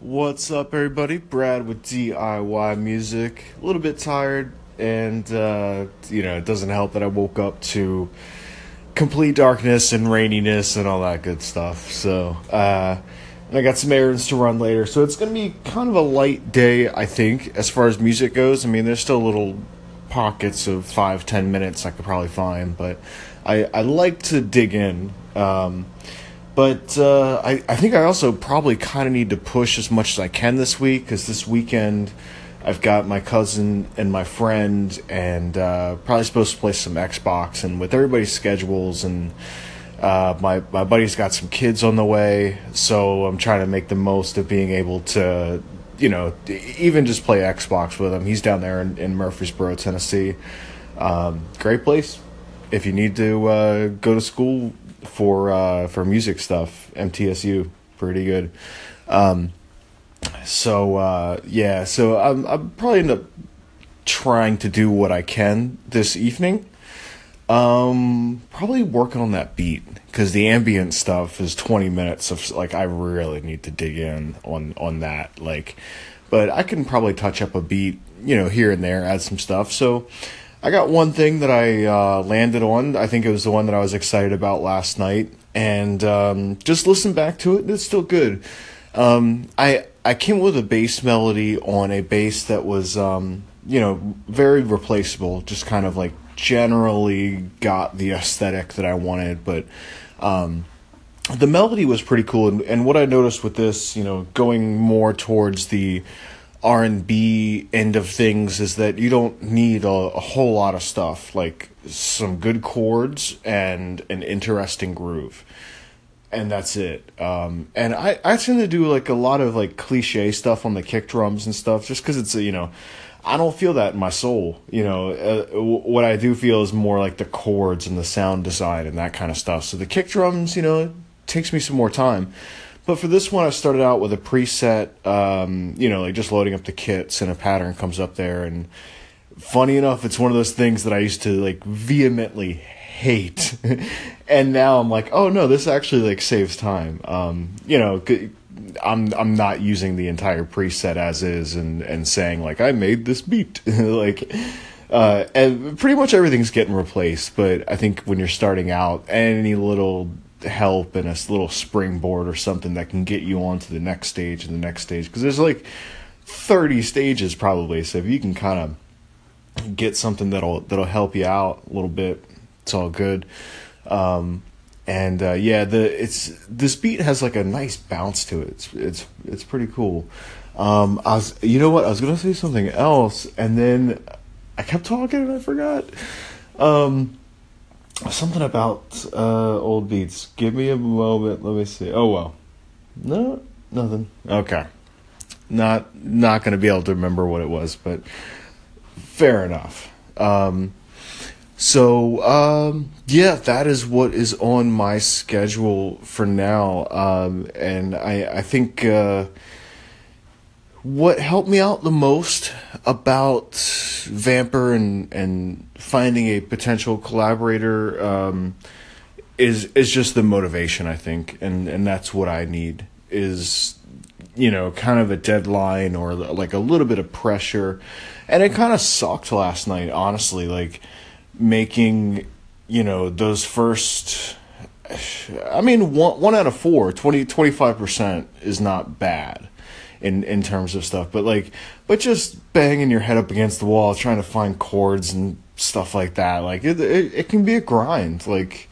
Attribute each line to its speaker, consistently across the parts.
Speaker 1: What's up, everybody? Brad with DIY Music. A little bit tired, and uh, you know, it doesn't help that I woke up to complete darkness and raininess and all that good stuff. So, uh, and I got some errands to run later, so it's gonna be kind of a light day, I think, as far as music goes. I mean, there's still little pockets of five, ten minutes I could probably find, but I I like to dig in. Um, but uh, I, I think I also probably kind of need to push as much as I can this week because this weekend I've got my cousin and my friend and uh, probably supposed to play some Xbox. And with everybody's schedules and uh, my my buddy's got some kids on the way, so I'm trying to make the most of being able to, you know, even just play Xbox with him. He's down there in, in Murfreesboro, Tennessee. Um, great place. If you need to uh, go to school for uh, for music stuff. MTSU, pretty good. Um, so uh, yeah, so I'm I'm probably end up trying to do what I can this evening. Um, probably working on that beat because the ambient stuff is 20 minutes of like I really need to dig in on on that. Like, but I can probably touch up a beat, you know, here and there, add some stuff. So I got one thing that I uh, landed on. I think it was the one that I was excited about last night, and um, just listen back to it. It's still good. Um, I I came with a bass melody on a bass that was um, you know very replaceable. Just kind of like generally got the aesthetic that I wanted, but um, the melody was pretty cool. And, and what I noticed with this, you know, going more towards the R&B end of things is that you don't need a, a, whole lot of stuff like some good chords and an interesting groove. And that's it. Um, and I, I tend to do like a lot of like cliche stuff on the kick drums and stuff just because it's you know I don't feel that in my soul you know. Uh, what I do feel is more like the chords and the sound design and that kind of stuff. So the kick drums you know takes me some more time but for this one, I started out with a preset, um, you know, like just loading up the kits and a pattern comes up there. And funny enough, it's one of those things that I used to like vehemently hate. and now I'm like, oh no, this actually like saves time. Um, you know, I'm I'm not using the entire preset as is and and saying like I made this beat like uh, and pretty much everything's getting replaced. But I think when you're starting out, any little help and a little springboard or something that can get you on to the next stage and the next stage. Because there's like 30 stages probably so if you can kind of get something that'll that'll help you out a little bit it's all good. Um, and uh, yeah the it's this beat has like a nice bounce to it. It's it's it's pretty cool. Um, I was you know what? I was gonna say something else and then I kept talking and I forgot. Um, something about uh, old beats. Give me a moment. Let me see. Oh well, no, nothing. Okay, not not gonna be able to remember what it was, but fair enough. Um, so um, yeah, that is what is on my schedule for now, um, and I I think. Uh, what helped me out the most about Vampr and and finding a potential collaborator um, is is just the motivation I think. And and that's what I need is you know kind of a deadline or like a little bit of pressure. And it kind of sucked last night honestly like making you know those first I mean one one out of four 20 25% is not bad in in terms of stuff. But like, but just banging your head up against the wall, trying to find chords and stuff like that. Like it, it, it can be a grind. Like,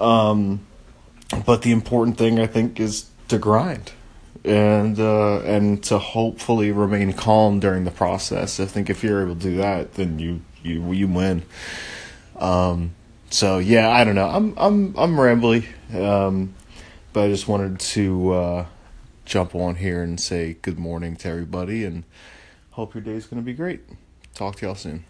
Speaker 1: um, but the important thing I think is to grind and uh, and to hopefully remain calm during the process. I think if you're able to do that, then you you you win. Um, so yeah, I don't know. I'm I'm I'm rambly, um, but I just wanted to uh, jump on here and say good morning to everybody and hope your day is going to be great. Talk to y'all soon.